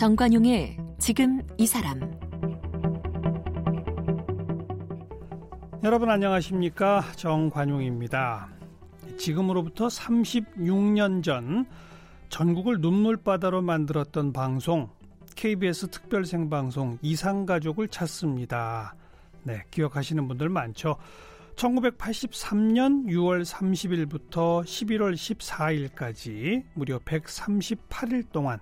정관용의 지금 이 사람 여러분 안녕하십니까 정관용입니다. 지금으로부터 36년 전 전국을 눈물바다로 만들었던 방송 KBS 특별 생방송 이상가족을 찾습니다. 네, 기억하시는 분들 많죠. 1983년 6월 30일부터 11월 14일까지 무려 138일 동안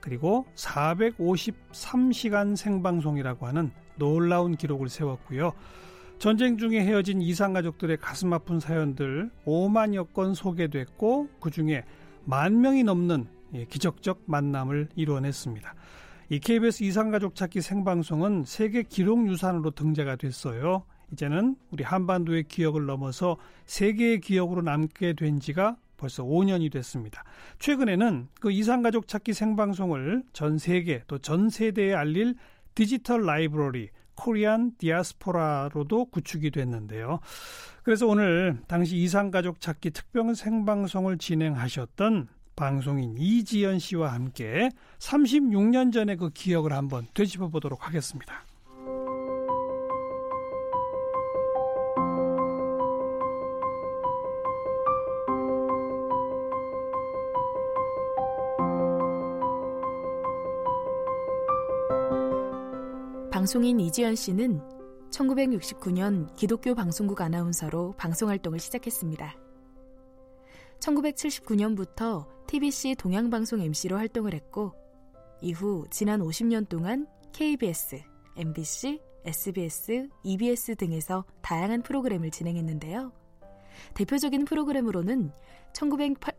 그리고 453시간 생방송이라고 하는 놀라운 기록을 세웠고요. 전쟁 중에 헤어진 이상 가족들의 가슴 아픈 사연들 5만여 건 소개됐고 그 중에 만 명이 넘는 예, 기적적 만남을 이루어냈습니다. 이 KBS 이상가족 찾기 생방송은 세계 기록 유산으로 등재가 됐어요. 이제는 우리 한반도의 기억을 넘어서 세계의 기억으로 남게 된 지가 벌써 5년이 됐습니다. 최근에는 그 이상가족 찾기 생방송을 전 세계 또 전 세대에 알릴 디지털 라이브러리 코리안 디아스포라로도 구축이 됐는데요. 그래서 오늘 당시 이상가족 찾기 특별 생방송을 진행하셨던 방송인 이지연 씨와 함께 36년 전의 그 기억을 한번 되짚어 보도록 하겠습니다. 방송인 이지연 씨는 1969년 기독교 방송국 아나운서로 방송 활동을 시작했습니다. 1979년부터 TBC 동양방송 MC로 활동을 했고 이후 지난 50년 동안 KBS, MBC, SBS, EBS 등에서 다양한 프로그램을 진행했는데요. 대표적인 프로그램으로는 1908,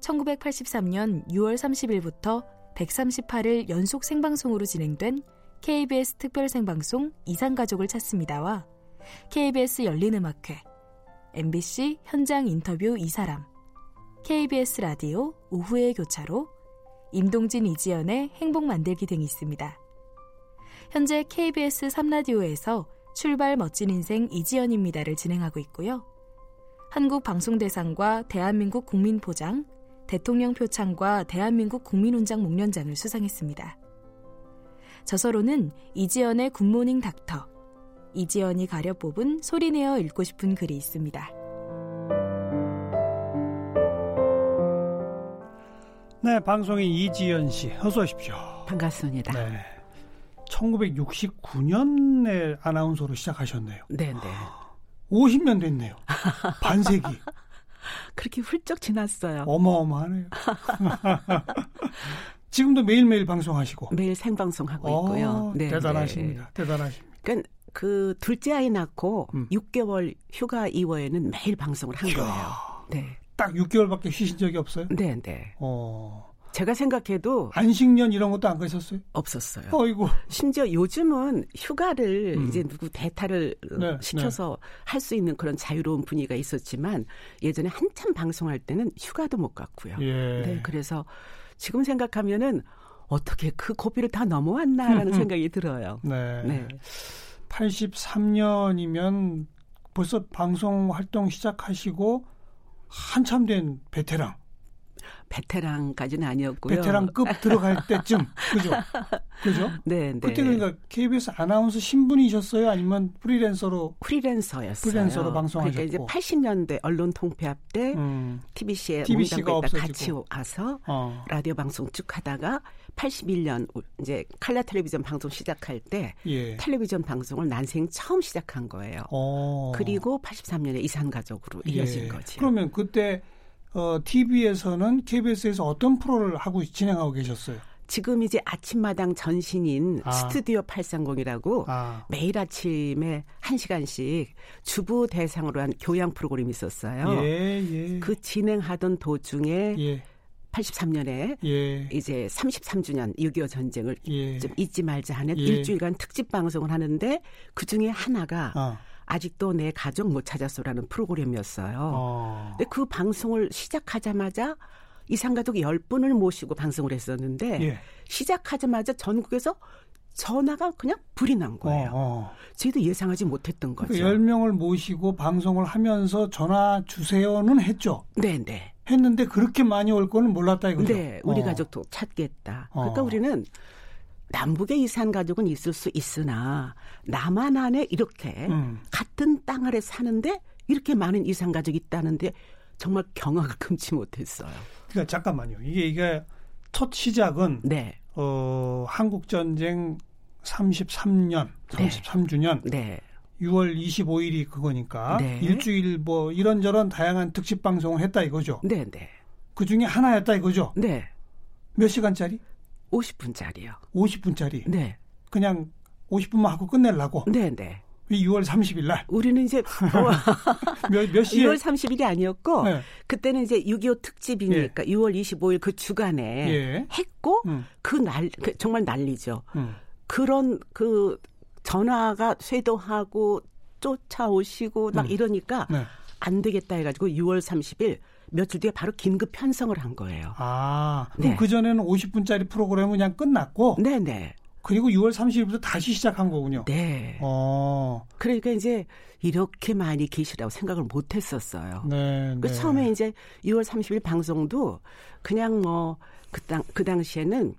1983년 6월 30일부터 138일 연속 생방송으로 진행된 KBS 특별 생방송 이상가족을 찾습니다와 KBS 열린음악회, MBC 현장 인터뷰 이 사람, KBS 라디오 오후의 교차로, 임동진 이지연의 행복 만들기 등이 있습니다. 현재 KBS 3라디오에서 출발 멋진 인생 이지연입니다를 진행하고 있고요. 한국방송대상과 대한민국 국민포장, 대통령 표창과 대한민국 국민훈장 목련장을 수상했습니다. 저서로는 이지연의 굿모닝 닥터, 이지연이 가려 뽑은 소리내어 읽고 싶은 글이 있습니다. 네, 방송인 이지연 씨, 어서 오십시오. 반갑습니다. 네. 1969년에 아나운서로 시작하셨네요. 네, 네. 50년 됐네요. 반세기. 그렇게 훌쩍 지났어요. 어마어마하네요. 지금도 매일매일 방송하시고 매일 생방송하고 있고요. 어, 네, 대단하십니다. 네. 대단하십니다. 그러니까 그 둘째 아이 낳고 음. 6개월 휴가 이후에는 매일 방송을 한 거예요. 네. 딱 6개월밖에 쉬신 적이 없어요? 네, 네. 어. 제가 생각해도 안식년 이런 것도 안 가셨어요? 없었어요. 어이고. 심지어 요즘은 휴가를 음. 이제 누구 대타를 네, 시켜서 네. 할수 있는 그런 자유로운 분위기가 있었지만 예전에 한참 방송할 때는 휴가도 못 갔고요. 예. 네, 그래서 지금 생각하면은 어떻게 그 고비를 다 넘어왔나라는 생각이 들어요. 네. 네. 83년이면 벌써 방송 활동 시작하시고 한참 된 베테랑. 베테랑까지는 아니었고요. 베테랑급 들어갈 때쯤 그죠? 그죠? 네, 네. 그때 그러니까 KBS 아나운서 신분이셨어요? 아니면 프리랜서로? 프리랜서였어요. 프리랜서로 방송하셨고. 그러니까 이제 80년대 언론 통폐합 때 음. TBC에 TBC가 같이 와서 어. 라디오 방송 쭉 하다가 81년 이제 칼라 텔레비전 방송 시작할 때 예. 텔레비전 방송을 난생 처음 시작한 거예요. 어. 그리고 83년에 이산 가족으로 이어진 예. 거죠. 그러면 그때 어, TV에서는 KBS에서 어떤 프로를 하고 진행하고 계셨어요? 지금 이제 아침마당 전신인 아. 스튜디오 830이라고 아. 매일 아침에 1시간씩 주부 대상으로 한 교양 프로그램이 있었어요. 예, 예. 그 진행하던 도중에 예. 83년에 예. 이제 33주년 6.25 전쟁을 예. 좀 잊지 말자 하는 예. 일주일간 특집 방송을 하는데 그 중에 하나가 어. 아직도 내 가족 못 찾았어라는 프로그램이었어요. 어. 근데 그 방송을 시작하자마자 이상가족 10분을 모시고 방송을 했었는데 예. 시작하자마자 전국에서 전화가 그냥 불이 난 거예요. 어, 어. 저희도 예상하지 못했던 거죠. 그러니까 10명을 모시고 방송을 하면서 전화 주세요는 했죠. 네, 네. 했는데 그렇게 많이 올 거는 몰랐다 이거죠. 네, 우리 어. 가족도 찾겠다. 그러니까 어. 우리는 남북의 이산 가족은 있을 수 있으나 남한 안에 이렇게 음. 같은 땅 아래 사는데 이렇게 많은 이산 가족이 있다는데 정말 경악을 금치 못했어요. 그러니까 잠깐만요. 이게 이게 첫 시작은 네. 어, 한국 전쟁 33년, 33주년. 네. 6월 25일이 그거니까 네. 일주일 뭐 이런저런 다양한 특집 방송을 했다 이거죠. 네, 네. 그 중에 하나였다 이거죠. 네. 몇 시간짜리? 50분짜리요. 50분짜리. 네. 그냥 50분만 하고 끝내려고. 네, 네. 6월 30일 날. 우리는 이제 몇, 몇 시에? 6월 30일이 아니었고 네. 그때는 이제 6.25 특집이니까 예. 6월 25일 그 주간에 예. 했고 음. 그날 그 정말 난리죠. 음. 그런 그 전화가 쇄도하고 쫓아오시고 막 음. 이러니까 네. 안 되겠다 해가지고 6월 30일 며칠 뒤에 바로 긴급 편성을 한 거예요. 아, 그럼 네. 그 전에는 50분짜리 프로그램은 그냥 끝났고, 네네. 그리고 6월 30일부터 다시 시작한 거군요. 네. 어. 그러니까 이제 이렇게 많이 계시라고 생각을 못 했었어요. 네. 그 네. 처음에 이제 6월 30일 방송도 그냥 뭐 그 당, 그 당시에는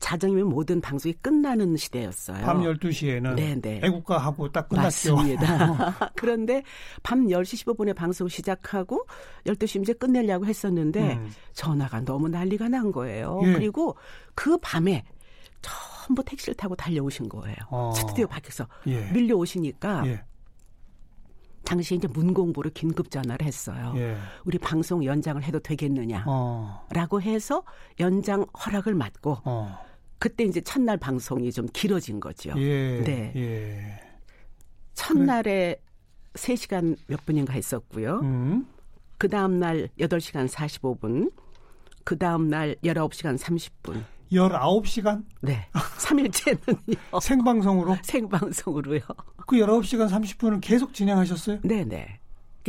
자정이면 모든 방송이 끝나는 시대였어요. 밤 12시에는 네네. 애국가하고 딱 끝났죠. 맞습니다. 그런데 밤 10시 15분에 방송 시작하고 12시 이제 끝내려고 했었는데 음. 전화가 너무 난리가 난 거예요. 예. 그리고 그 밤에 전부 택시를 타고 달려오신 거예요. 어. 스튜디오 밖에서 예. 밀려오시니까 예. 당시에 이제 문공부로 긴급 전화를 했어요. 예. 우리 방송 연장을 해도 되겠느냐라고 어. 해서 연장 허락을 받고 어. 그때 이제 첫날 방송이 좀 길어진 거죠. 예. 네. 예. 첫날에 그래. 3시간 몇 분인가 했었고요. 음. 그 다음 날 8시간 45분, 그 다음 날 19시간 30분. 19시간? 네. 3일째는요. 생방송으로? 생방송으로요. 그 19시간 30분을 계속 진행하셨어요? 네네.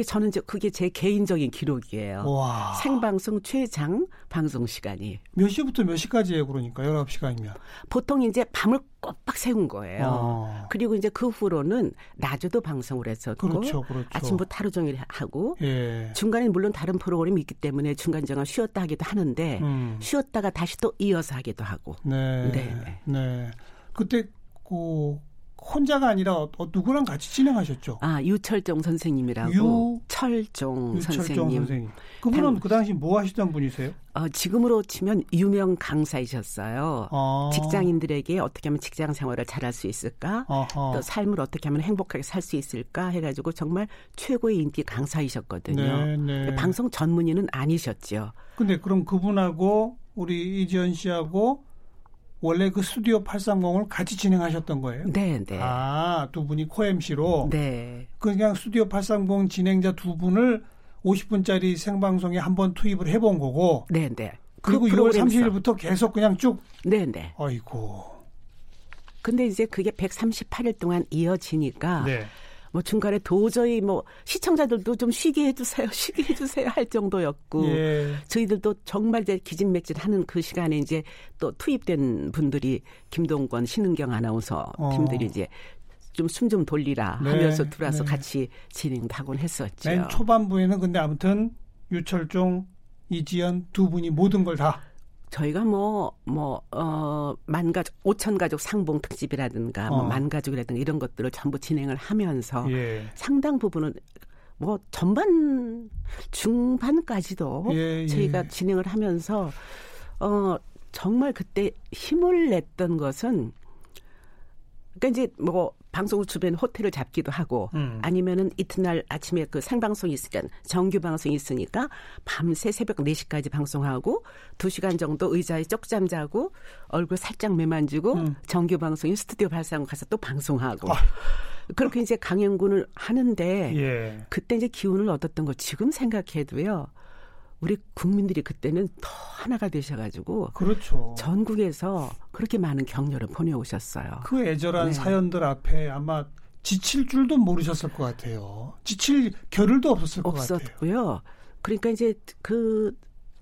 저는 그게 제 개인적인 기록이에요. 와. 생방송 최장 방송 시간이. 몇 시부터 몇 시까지예요, 그러니까 19시간이면? 보통 이제 밤을 꼬박 세운 거예요. 어. 그리고 이제 그 후로는 낮에도 방송을 했었고 그렇죠, 그렇죠. 아침부터 하루 종일 하고 예. 중간에 물론 다른 프로그램이 있기 때문에 중간중간 쉬었다 하기도 하는데 음. 쉬었다가 다시 또 이어서 하기도 하고. 네. 네. 네. 그때 그 혼자가 아니라 어, 누구랑 같이 진행하셨죠? 아 유철종 선생님이라고 유철종, 선생님. 선생님. 그분은 당, 그 당시 뭐 하시던 분이세요? 어, 지금으로 치면 유명 강사이셨어요. 아. 직장인들에게 어떻게 하면 직장 생활을 잘할 수 있을까? 아하. 또 삶을 어떻게 하면 행복하게 살 수 있을까? 해가지고 정말 최고의 인기 강사이셨거든요. 네, 네. 방송 전문의는 아니셨죠. 근데 그럼 그분하고 우리 이지연 씨하고 원래 그 스튜디오 830을 같이 진행하셨던 거예요? 네, 네. 아, 두 분이 코-MC로? 네. 그냥 스튜디오 830 진행자 두 분을 50분짜리 생방송에 한 번 투입을 해본 거고? 네, 네. 그리고 그 6월 30일부터 계속 그냥 쭉? 네, 네. 아이고. 근데 이제 그게 138일 동안 이어지니까 네. 뭐 중간에 도저히 뭐 시청자들도 좀 쉬게 해주세요, 쉬게 해주세요 할 정도였고 예. 저희들도 정말 이제 기진맥진하는 그 시간에 이제 또 투입된 분들이 김동건, 신은경 아나운서 어. 팀들이 이제 좀숨좀 돌리라 네. 하면서 들어와서 네. 같이 진행하곤 했었죠. 맨 초반부에는 근데 아무튼 유철종, 이지연 두 분이 모든 걸 다 저희가 뭐, 뭐, 어, 만 가족, 오천 가족 상봉 특집이라든가, 뭐 어. 뭐 만 가족이라든가 이런 것들을 전부 진행을 하면서 예. 상당 부분은 뭐 전반, 중반까지도 예, 예. 저희가 진행을 하면서, 어, 정말 그때 힘을 냈던 것은, 그러니까 이제 뭐 방송을 주변 호텔을 잡기도 하고 음. 아니면은 이튿날 아침에 그 생방송이 있으니까 정규 방송이 있으니까 밤새 새벽 4시까지 방송하고 2시간 정도 의자에 쪽 잠 자고 얼굴 살짝 매만지고 음. 정규 방송인 스튜디오 발사관 가서 또 방송하고 아. 그렇게 이제 강연군을 하는데 예. 그때 이제 기운을 얻었던 거 지금 생각해도요. 우리 국민들이 그때는 더 하나가 되셔가지고 그렇죠. 전국에서 그렇게 많은 격려를 보내오셨어요. 그 애절한 네. 사연들 앞에 아마 지칠 줄도 모르셨을 것 같아요. 지칠 겨를도 없었을 것 같아요. 없었고요. 그러니까 이제 그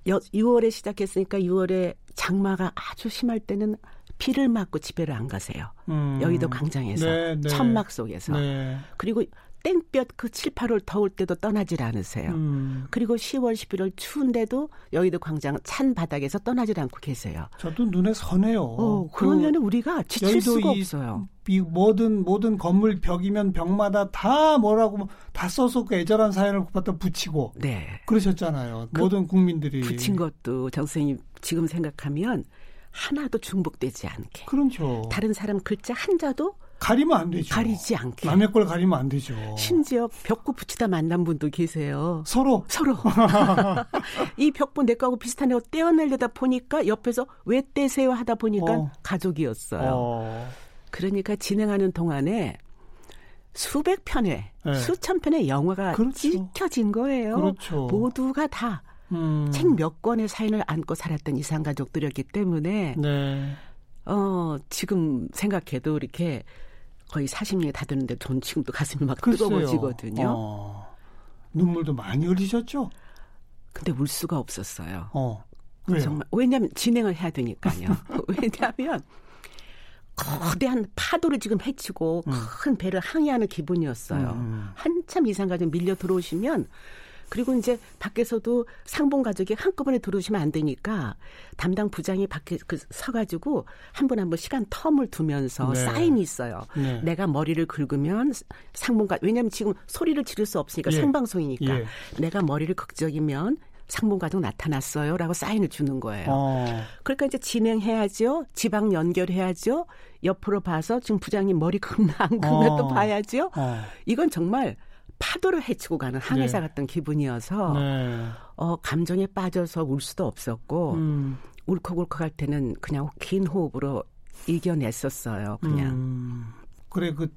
6월에 시작했으니까 6월에 장마가 아주 심할 때는 비를 맞고 집에를 안 가세요. 음. 여의도 광장에서 네, 네. 천막 속에서 네. 그리고 땡볕 그 7, 8월 더울 때도 떠나질 않으세요. 음. 그리고 10월, 11월 추운데도 여의도 광장 찬 바닥에서 떠나질 않고 계세요. 저도 눈에 선해요. 어, 그러면 그 우리가 지칠 수가 이, 없어요. 이 모든 모든 건물 벽이면 벽마다 다 뭐라고 다 써서 그 애절한 사연을 갖다 붙이고 네. 그러셨잖아요. 그 모든 국민들이 붙인 것도 정 선생님 지금 생각하면 하나도 중복되지 않게. 그렇죠. 다른 사람 글자 한자도 가리면 안 되죠. 가리지 않게. 남의 걸 가리면 안 되죠. 심지어 벽구 붙이다 만난 분도 계세요. 서로? 서로. 이 벽구 내 거하고 비슷한 거 떼어내려다 보니까 옆에서 왜 떼세요 하다 보니까 어. 가족이었어요. 어. 그러니까 진행하는 동안에 수백 편의, 네. 수천 편의 영화가 그렇죠. 찍혀진 거예요. 그렇죠. 모두가 다 책몇 음. 권의 사연을 안고 살았던 이상 가족들이었기 때문에 네. 어, 지금 생각해도 이렇게 거의 40년이 다 되는데 전 지금도 가슴이 막 글쎄요. 뜨거워지거든요. 어, 눈물도 많이 흘리셨죠? 근데 울 수가 없었어요. 어. 왜요? 정말 왜냐하면 진행을 해야 되니까요. 왜냐하면 거대한 파도를 지금 헤치고 음. 큰 배를 항해하는 기분이었어요. 음. 한참 이상가족 밀려 들어오시면 그리고 이제 밖에서도 상봉 가족이 한꺼번에 들어오시면 안 되니까 담당 부장이 밖에 그 서가지고 한분 한 분 시간 텀을 두면서 네. 사인이 있어요. 네. 내가 머리를 긁으면 상봉가 왜냐하면 지금 소리를 지를 수 없으니까 예. 생방송이니까 예. 내가 머리를 극적이면 상봉가족 나타났어요라고 사인을 주는 거예요. 어. 그러니까 이제 진행해야죠. 지방 연결해야죠. 옆으로 봐서 지금 부장님 머리 긁나 안 긁나 어. 또 봐야죠. 어. 이건 정말 파도를 헤치고 가는 항해사 네. 같은 기분이어서 네. 어 감정에 빠져서 울 수도 없었고 음. 울컥울컥 할 때는 그냥 긴 호흡으로 이겨냈었어요. 그냥. 음. 그래 그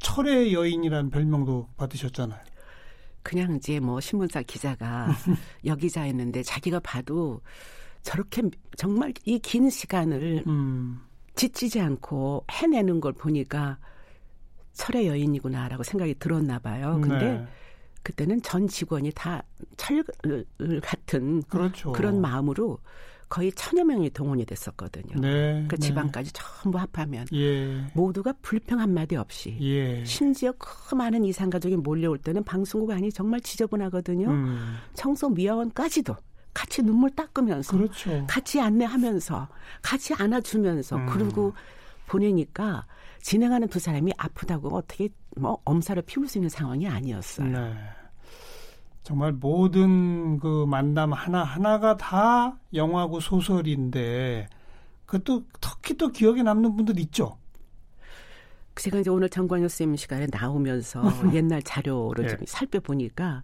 철의 여인이라는 별명도 받으셨잖아요. 그냥 이제 뭐 신문사 기자가 여기자였는데 자기가 봐도 저렇게 정말 이 긴 시간을 음. 지치지 않고 해내는 걸 보니까 철의 여인이구나라고 생각이 들었나 봐요. 근데 네. 그때는 전 직원이 다 철 같은 그렇죠. 그런 마음으로 거의 천여 명이 동원이 됐었거든요. 네, 그 네. 지방까지 전부 합하면 예. 모두가 불평 한 마디 없이 예. 심지어 그 많은 이상 가족이 몰려올 때는 방송국 안이 정말 지저분하거든요. 음. 청소 미화원까지도 같이 눈물 닦으면서 그렇죠. 같이 안내하면서 같이 안아주면서 음. 그리고 보내니까 진행하는 두 사람이 아프다고 어떻게 뭐 엄살을 피울 수 있는 상황이 아니었어요. 네. 정말 모든 그 만남 하나 하나가 다 영화고 소설인데 그것도 특히 또 기억에 남는 분들 있죠. 제가 이제 오늘 정관효 쌤 시간에 나오면서 옛날 자료를 네. 좀 살펴보니까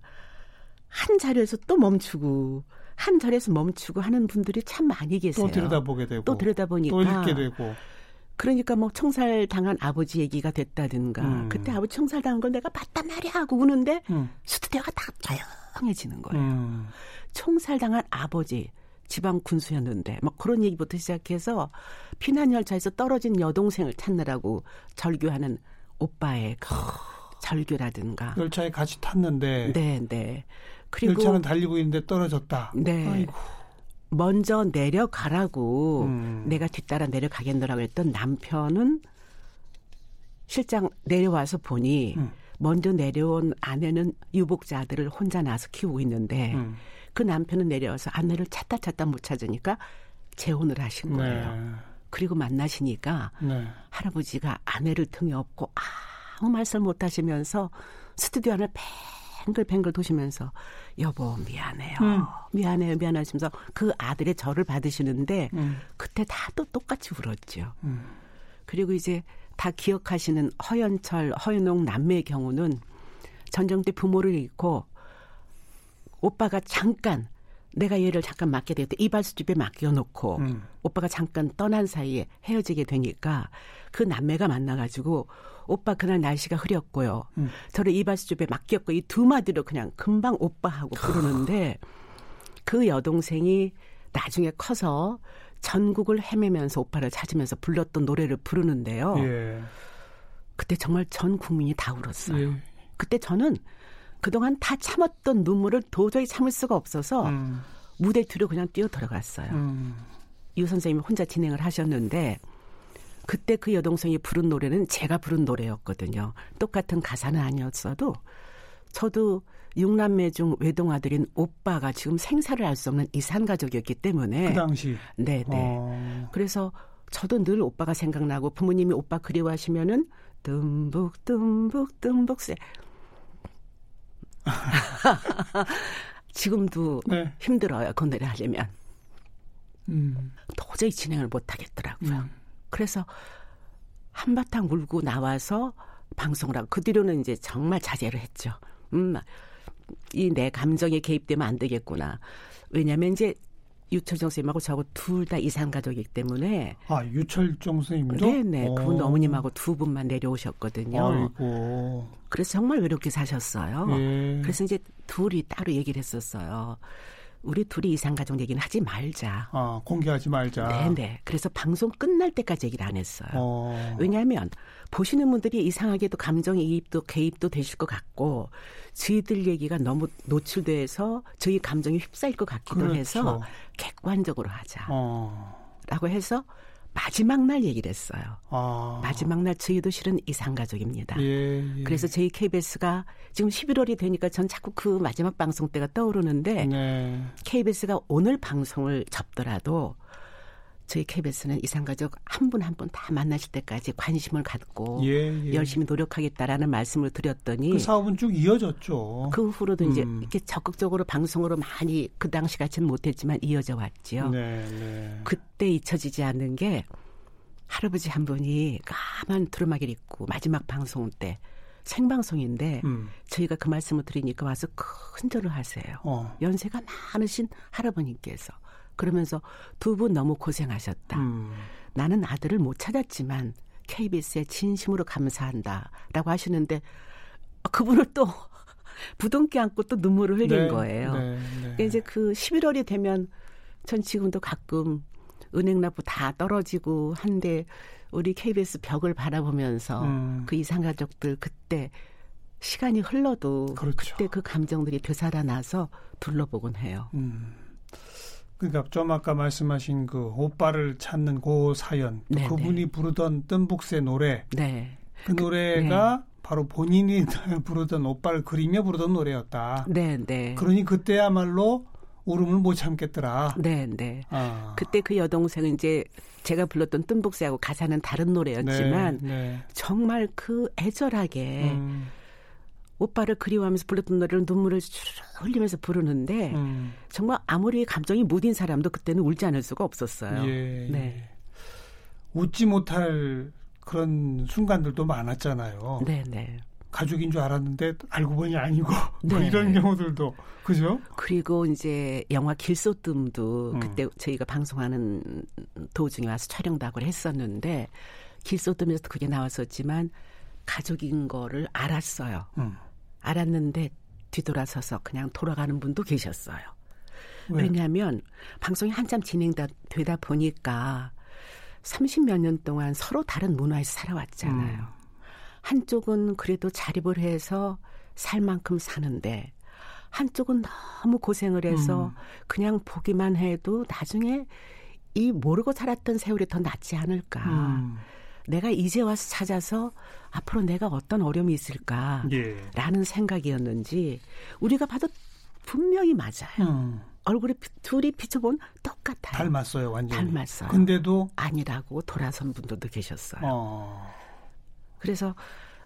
한 자료에서 또 멈추고 한 자리에서 멈추고 하는 분들이 참 많이 계세요. 또 들여다보게 되고 또 들여다보니까 또 읽게 되고 그러니까 뭐 총살 당한 아버지 얘기가 됐다든가 음. 그때 아버지 총살 당한 걸 내가 봤단 말이야 하고 우는데 음. 스튜디오가 다 조용해지는 거예요. 음. 총살 당한 아버지 지방 군수였는데 막 그런 얘기부터 시작해서 피난 열차에서 떨어진 여동생을 찾느라고 절규하는 오빠의 그 절규라든가 열차에 같이 탔는데 네, 네. 그리고 열차는 달리고 있는데 떨어졌다. 네. 아이고. 먼저 내려가라고 음. 내가 뒤따라 내려가겠노라고 했던 남편은 실장 내려와서 보니 음. 먼저 내려온 아내는 유복자 들을 혼자 나서 키우고 있는데 음. 그 남편은 내려와서 아내를 찾다 찾다 못 찾으니까 재혼을 하신 거예요. 네. 그리고 만나시니까 네. 할아버지가 아내를 등에 업고 아무 말씀 못 하시면서 스튜디오 안을 뱅글뱅글 도시면서 여보 미안해요. 음. 미안해요. 미안하시면서 그 아들의 절을 받으시는데 음. 그때 다 또 똑같이 울었죠. 음. 그리고 이제 다 기억하시는 허연철, 허연옥 남매의 경우는 전쟁 때 부모를 잃고 오빠가 잠깐 내가 얘를 잠깐 맡게 되었대 이발소 집에 맡겨놓고 음. 오빠가 잠깐 떠난 사이에 헤어지게 되니까 그 남매가 만나가지고 오빠 그날 날씨가 흐렸고요. 음. 저를 이발소 집에 맡겼고 이 두 마디로 그냥 금방 오빠 하고 부르는데 그 여동생이 나중에 커서 전국을 헤매면서 오빠를 찾으면서 불렀던 노래를 부르는데요. 예. 그때 정말 전 국민이 다 울었어요. 예. 그때 저는 그동안 다 참았던 눈물을 도저히 참을 수가 없어서 음. 무대 뒤로 그냥 뛰어 들어갔어요. 음. 유 선생님이 혼자 진행을 하셨는데 그때 그 여동생이 부른 노래는 제가 부른 노래였거든요. 똑같은 가사는 아니었어도 저도 육남매 중 외동 아들인 오빠가 지금 생사를 알 수 없는 이산 가족이었기 때문에 그 당시 네네 네. 어. 그래서 저도 늘 오빠가 생각나고 부모님이 오빠 그리워하시면은 듬북 듬북 듬북세 지금도 네. 힘들어요 그 노래 하려면 음. 도저히 진행을 못 하겠더라고요. 음. 그래서 한바탕 울고 나와서 방송을 하고 그 뒤로는 이제 정말 자제를 했죠. 음, 이 내 감정에 개입되면 안 되겠구나. 왜냐하면 이제 유철정 선생님하고 저하고 둘 다 이산 가족이기 때문에 아 유철정 선생님도 네네 그분 어머님하고 두 분만 내려오셨거든요. 아이고. 그래서 정말 외롭게 사셨어요. 예. 그래서 이제 둘이 따로 얘기를 했었어요. 우리 둘이 이상 가족 얘기는 하지 말자. 아, 공개하지 말자. 네네. 그래서 방송 끝날 때까지 얘기를 안 했어요. 어. 왜냐하면 보시는 분들이 이상하게도 감정이입도 개입도 되실 것 같고 저희들 얘기가 너무 노출돼서 저희 감정이 휩싸일 것 같기도 그렇죠. 해서 객관적으로 하자. 어. 라고 해서 마지막 날 얘기를 했어요. 아. 마지막 날 저희도 실은 이상가족입니다. 예, 예. 그래서 저희 KBS가 지금 11월이 되니까 전 자꾸 그 마지막 방송 때가 떠오르는데 네. KBS가 오늘 방송을 접더라도 저희 KBS는 이상가족 한 분 한 분 다 만나실 때까지 관심을 갖고 예, 예. 열심히 노력하겠다라는 말씀을 드렸더니 그 사업은 쭉 이어졌죠. 그 후로도 음. 이제 이렇게 적극적으로 방송으로 많이 그 당시 같이는 못했지만 이어져 왔죠. 네, 네. 그때 잊혀지지 않는 게 할아버지 한 분이 까만 두루마기를 입고 마지막 방송 때 생방송인데 음. 저희가 그 말씀을 드리니까 와서 큰 절을 하세요. 어. 연세가 많으신 할아버님께서 그러면서 두 분 너무 고생하셨다. 음. 나는 아들을 못 찾았지만 KBS에 진심으로 감사한다라고 하시는데 그분을 또 부둥켜 안고 또 눈물을 흘린 네, 거예요. 네, 네. 이제 그 11월이 되면 전 지금도 가끔 은행납부 다 떨어지고 한데 우리 KBS 벽을 바라보면서 음. 그 이상 가족들 그때 시간이 흘러도 그렇죠. 그때 그 감정들이 되살아나서 둘러보곤 해요. 음. 그러니까 좀 아까 말씀하신 그 오빠를 찾는 그 사연, 네, 그분이 네. 부르던 뜸북새 노래, 네. 그 노래가 네. 바로 본인이 부르던 오빠를 그리며 부르던 노래였다. 네, 네. 그러니 그때야말로 울음을 못 참겠더라. 네, 네. 아. 그때 그 여동생은 이제 제가 불렀던 뜸북새하고 가사는 다른 노래였지만 네, 네. 정말 그 애절하게 음. 오빠를 그리워하면서 불렀던 노래를 눈물을 흘리면서 부르는데 음. 정말 아무리 감정이 무딘 사람도 그때는 울지 않을 수가 없었어요. 예, 예. 네. 웃지 못할 그런 순간들도 많았잖아요. 네, 네. 가족인 줄 알았는데 알고 보니 아니고 뭐 네. 이런 경우들도 그죠? 그리고 이제 영화 길소뜸도 음. 그때 저희가 방송하는 도중에 와서 촬영도 하고 했었는데 길소뜸에서 그게 나왔었지만 가족인 거를 알았어요. 음. 알았는데 뒤돌아서서 그냥 돌아가는 분도 계셨어요. 왜? 왜냐하면 방송이 한참 진행되다 보니까 30몇 년 동안 서로 다른 문화에서 살아왔잖아요. 음. 한쪽은 그래도 자립을 해서 살 만큼 사는데 한쪽은 너무 고생을 해서 음. 그냥 보기만 해도 나중에 이 모르고 살았던 세월이 더 낫지 않을까. 음. 내가 이제 와서 찾아서 앞으로 내가 어떤 어려움이 있을까라는 예. 생각이었는지 우리가 봐도 분명히 맞아요. 음. 얼굴이 둘이 비춰본 똑같아요. 닮았어요, 완전히. 닮았어요. 근데도 아니라고 돌아선 분들도 계셨어요. 어. 그래서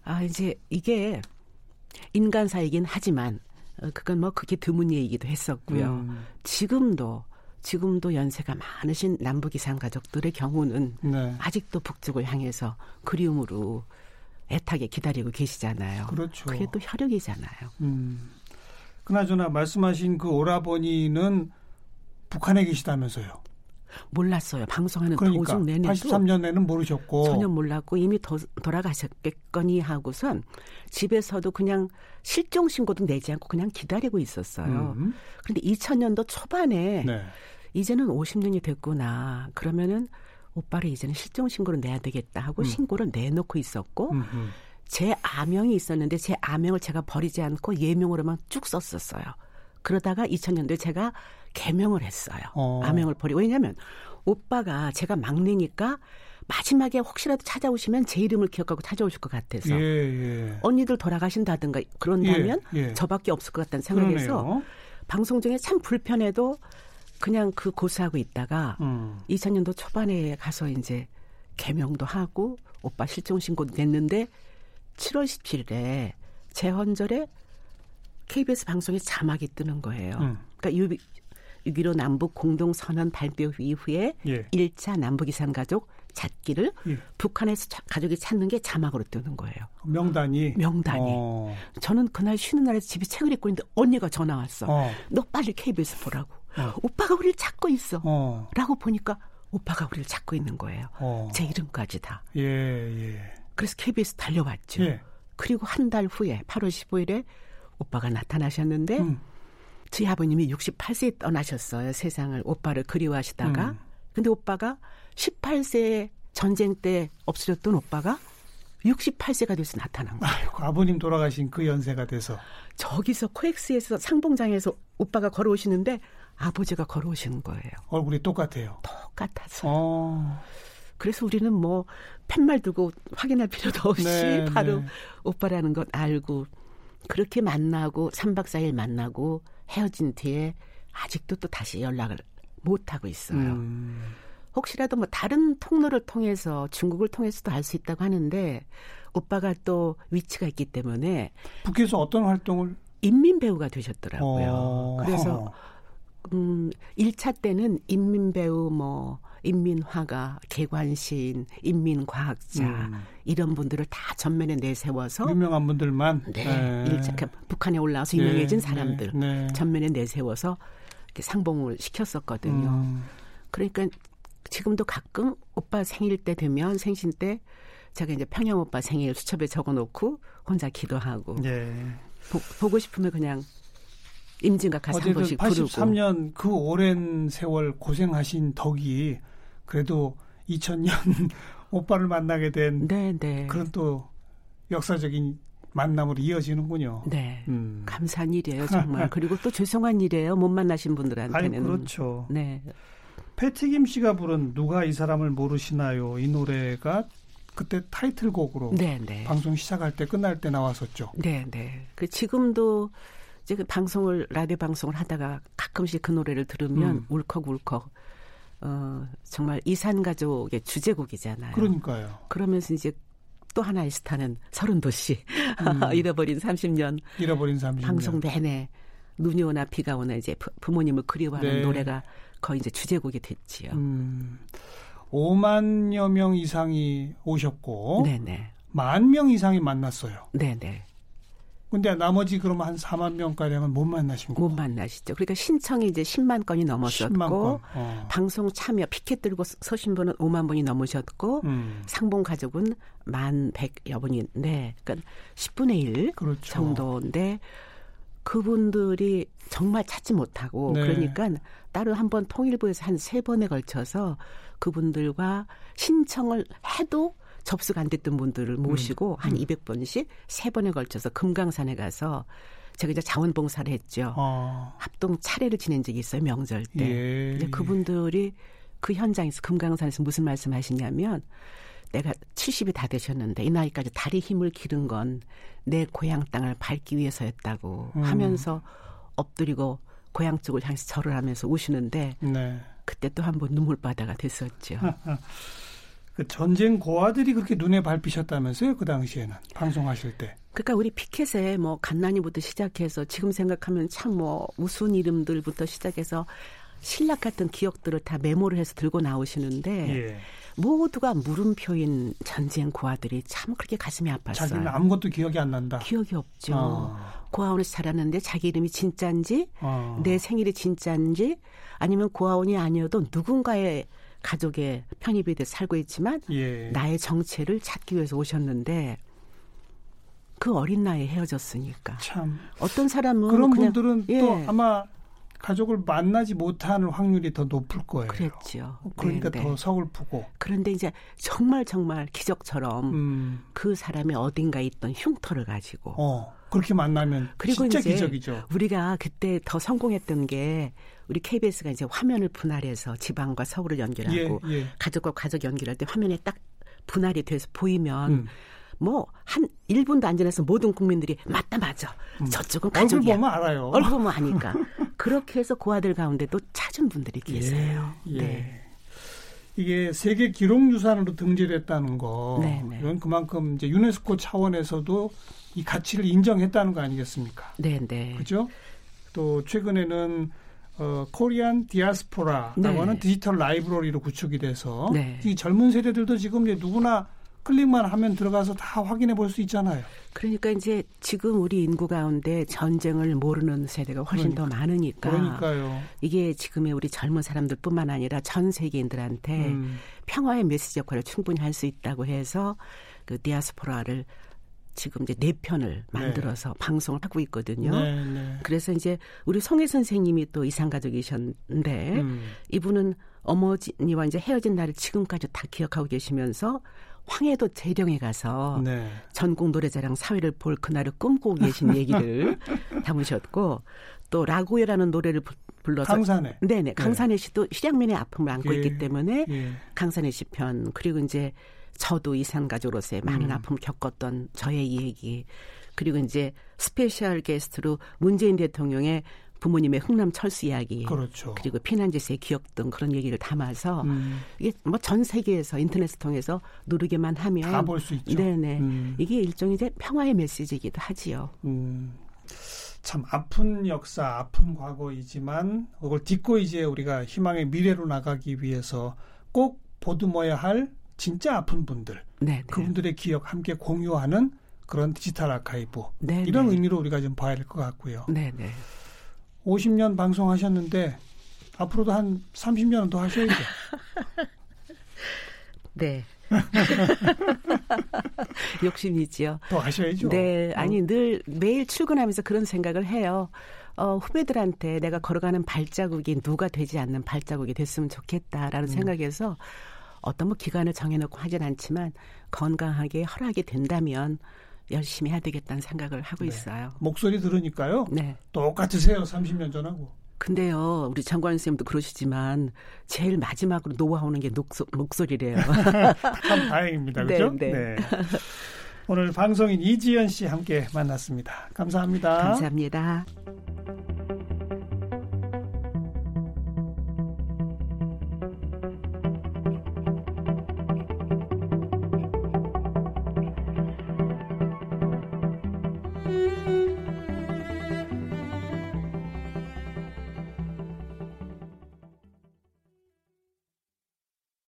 아 이제 이게 인간사이긴 하지만 어, 그건 뭐 그게 드문 얘기기도 했었고요. 음. 지금도 지금도 연세가 많으신 남북이산 가족들의 경우는 네. 아직도 북쪽을 향해서 그리움으로 애타게 기다리고 계시잖아요. 그렇죠. 그게 또 혈육이잖아요. 음. 그나저나 말씀하신 그 오라버니는 북한에 계시다면서요? 몰랐어요. 방송하는 그러니까, 도중 내내도 83년에는 모르셨고 전혀 몰랐고 이미 도, 돌아가셨겠거니 하고선 집에서도 그냥 실종 신고도 내지 않고 그냥 기다리고 있었어요. 음. 그런데 2000년도 초반에 네. 이제는 50년이 됐구나. 그러면은 오빠를 이제는 실종 신고를 내야 되겠다 하고 음. 신고를 내놓고 있었고 음흠. 제 아명이 있었는데 제 아명을 제가 버리지 않고 예명으로만 쭉 썼었어요. 그러다가 2000년도에 제가 개명을 했어요. 어. 아명을 버리고 왜냐하면 오빠가 제가 막내니까 마지막에 혹시라도 찾아오시면 제 이름을 기억하고 찾아오실 것 같아서 예, 예. 언니들 돌아가신다든가 그런다면 예, 예. 저밖에 없을 것 같다는 생각에서 그러네요. 방송 중에 참 불편해도 그냥 그 고수하고 있다가 음. 2000년도 초반에 가서 이제 개명도 하고 오빠 실종 신고 냈는데 7월 17일에 재헌절에 KBS 방송에 자막이 뜨는 거예요. 음. 그러니까 6.15 남북 공동 선언 발표 이후에 예. 1차 남북 이산 가족 찾기를 예. 북한에서 가족이 찾는 게 자막으로 뜨는 거예요. 명단이? 명단이. 어. 저는 그날 쉬는 날에 집에 책을 읽고 있는데 언니가 전화 왔어. 어. 너 빨리 KBS 보라고. 어. 오빠가 우리를 찾고 있어. 어. 라고 보니까 오빠가 우리를 찾고 있는 거예요. 어. 제 이름까지 다. 예, 예. 그래서 KBS 달려왔죠. 예. 그리고 한 달 후에 8월 15일에 오빠가 나타나셨는데 음. 저희 아버님이 68세에 떠나셨어요. 세상을 오빠를 그리워하시다가. 음. 근데 오빠가 18세 전쟁 때 없어졌던 오빠가 68세가 돼서 나타난 거예요. 아이고, 아버님 돌아가신 그 연세가 돼서. 저기서 코엑스에서 상봉장에서 오빠가 걸어오시는데 아버지가 걸어오시는 거예요. 얼굴이 똑같아요. 똑같아서. 어. 그래서 우리는 뭐 팻말 두고 확인할 필요도 없이 네, 바로 네. 오빠라는 것 알고 그렇게 만나고 3박 4일 만나고 헤어진 뒤에 아직도 또 다시 연락을 못 하고 있어요. 음. 혹시라도 뭐 다른 통로를 통해서 중국을 통해서도 알 수 있다고 하는데 오빠가 또 위치가 있기 때문에 북에서 어떤 활동을 인민 배우가 되셨더라고요. 어. 그래서 음 1차 때는 인민 배우 뭐 인민화가, 개관신, 인민과학자 음. 이런 분들을 다 전면에 내세워서 유명한 분들만 네, 네. 일차 북한에 올라와서 유명해진 네. 사람들 네. 전면에 내세워서 이렇게 상봉을 시켰었거든요. 음. 그러니까 지금도 가끔 오빠 생일 때 되면 생신 때 제가 이제 평양 오빠 생일 수첩에 적어놓고 혼자 기도하고 네. 보, 고 싶으면 그냥 임진각 가서 한 번씩 83년 그 오랜 세월 고생하신 덕이 그래도 2000년 오빠를 만나게 된 네, 네. 그런 또 역사적인 만남으로 이어지는군요. 네. 음. 감사한 일이에요, 정말. 그리고 또 죄송한 일이에요. 못 만나신 분들한테는. 아니, 그렇죠. 네. 패티김 씨가 부른 누가 이 사람을 모르시나요? 이 노래가 그때 타이틀곡으로 네, 네. 방송 시작할 때 끝날 때 나왔었죠. 네, 네. 그 지금도 이제 그 방송을 라디오 방송을 하다가 가끔씩 그 노래를 들으면 음. 울컥울컥 어 정말 이산 가족의 주제곡이잖아요. 그러니까요. 그러면서 이제 또 하나의 스타는 서른 도시 음. 잃어버린 30년 잃어버린 30년 방송 내내 눈이 오나 비가 오나 이제 부모님을 그리워하는 네. 노래가 거의 이제 주제곡이 됐지요. 음, 5만여 명 이상이 오셨고 네네. 만 명 이상이 만났어요. 네네. 근데 나머지 그러면 한 4만 명가량은 못 만나신 거고. 못 만나시죠. 그러니까 신청이 이제 10만 건이 넘었었고 10만 건. 어. 방송 참여 피켓 들고 서신 분은 5만 분이 넘으셨고 음. 상봉 가족은 만 100여 분인데 그러니까 10분의 1 그렇죠. 정도인데 그분들이 정말 찾지 못하고 네. 그러니까 따로 한 번 통일부에서 한 세 번에 걸쳐서 그분들과 신청을 해도 접수가 안 됐던 분들을 모시고 음. 한 음. 200번씩 세 번에 걸쳐서 금강산에 가서 제가 이제 자원봉사를 했죠. 어. 합동 차례를 지낸 적이 있어요 명절 때. 예. 근데 그분들이 그 현장에서 금강산에서 무슨 말씀하시냐면 내가 70이 다 되셨는데 이 나이까지 다리 힘을 기른 건 내 고향 땅을 밟기 위해서였다고 음. 하면서 엎드리고 고향 쪽을 향해서 절을 하면서 우시는데 네. 그때 또 한 번 눈물바다가 됐었죠. 그 전쟁 고아들이 그렇게 눈에 밟히셨다면서요? 그 당시에는 방송하실 때. 그러니까 우리 피켓에 뭐 갓난이부터 시작해서 지금 생각하면 참 뭐 우스운 이름들부터 시작해서 신락 같은 기억들을 다 메모를 해서 들고 나오시는데 예. 모두가 물음표인 전쟁 고아들이 참 그렇게 가슴이 아팠어요. 자기는 아무것도 기억이 안 난다. 기억이 없죠. 어. 고아원에서 자랐는데 자기 이름이 진짜인지 어. 내 생일이 진짜인지 아니면 고아원이 아니어도 누군가의 가족의 편입이 돼 살고 있지만 예. 나의 정체를 찾기 위해서 오셨는데 그 어린 나이에 헤어졌으니까. 참. 어떤 사람은 그런 분들은 예. 또 아마 가족을 만나지 못하는 확률이 더 높을 거예요. 그랬죠. 그러니까 네, 더 네. 서글프고. 그런데 이제 정말 정말 기적처럼 음. 그 사람의 어딘가에 있던 흉터를 가지고 어, 그렇게 만나면 그리고 진짜 기적이죠. 우리가 그때 더 성공했던 게 우리 KBS가 이제 화면을 분할해서 지방과 서울을 연결하고 예, 예. 가족과 가족 연결할 때 화면에 딱 분할이 돼서 보이면 음. 뭐한 1분도 안 지나서 모든 국민들이 맞다 맞아. 음. 저쪽은 가족이야. 얼굴 보면 알아요. 얼굴 보면 아니까. 그렇게 해서 그 아들 가운데도 찾은 분들이 예, 계세요. 예, 예. 네. 이게 세계 기록 유산으로 등재됐다는 거. 네네. 네. 이건 그만큼 이제 유네스코 차원에서도 이 가치를 인정했다는 거 아니겠습니까? 네, 네. 그죠? 또 최근에는 어, 코리안 디아스포라라고 네. 하는 디지털 라이브러리로 구축이 돼서 네. 이 젊은 세대들도 지금 이제 누구나 클릭만 하면 들어가서 다 확인해 볼 수 있잖아요. 그러니까 이제 지금 우리 인구 가운데 전쟁을 모르는 세대가 훨씬 그러니까. 더 많으니까. 그러니까요. 이게 지금의 우리 젊은 사람들뿐만 아니라 전 세계인들한테 음. 평화의 메시지 역할을 충분히 할 수 있다고 해서 그 디아스포라를 지금 이제 네 편을 만들어서 네. 방송을 하고 있거든요. 네, 네. 그래서 이제 우리 송혜 선생님이 또 이상 가족이셨는데 음. 이분은 어머니와 이제 헤어진 날을 지금까지 다 기억하고 계시면서 황해도 재령에 가서 네. 전국 노래자랑 사회를 볼 그날을 꿈꾸고 계신 얘기를 담으셨고 또 라구요라는 노래를 불러서 강산에 네네 강산에 씨도 실향민의 아픔을 안고 예. 있기 때문에 예. 강산에 씨 편 그리고 이제 저도 이산 가족으로서의 많은 음. 아픔을 겪었던 저의 얘기 그리고 이제 special guest로 문재인 대통령의 부모님의 흥남 철수 이야기, 그렇죠. 그리고 피난지세의 기억 등 그런 얘기를 담아서 음. 이게 뭐 전 세계에서 인터넷을 통해서 누르기만 하면 다 볼 수 있죠. 네네 음. 이게 일종의 이제 평화의 메시지이기도 하지요. 음. 참 아픈 역사, 아픈 과거이지만 그걸 딛고 이제 우리가 희망의 미래로 나가기 위해서 꼭 보듬어야 할 진짜 아픈 분들, 네네. 그분들의 기억 함께 공유하는 그런 디지털 아카이브 네네. 이런 의미로 우리가 좀 봐야 될 것 같고요. 네 네. 50년 방송하셨는데 앞으로도 한 30년은 더 하셔야죠. 네. 욕심이지요. 더 하셔야죠. 네. 아니, 어. 늘 매일 출근하면서 그런 생각을 해요. 어, 후배들한테 내가 걸어가는 발자국이 누가 되지 않는 발자국이 됐으면 좋겠다라는 음. 생각에서 어떤 뭐 기간을 정해놓고 하진 않지만 건강하게 허락이 된다면 열심히 해야 되겠다는 생각을 하고 네. 있어요. 목소리 들으니까요. 네. 똑같으세요. 30년 전하고. 근데요, 우리 장관 선생님도 그러시지만 제일 마지막으로 노하오는 게 녹소, 목소리래요. 참 다행입니다. 그렇죠? 네, 네. 네. 오늘 방송인 이지연 씨 함께 만났습니다. 감사합니다. 감사합니다.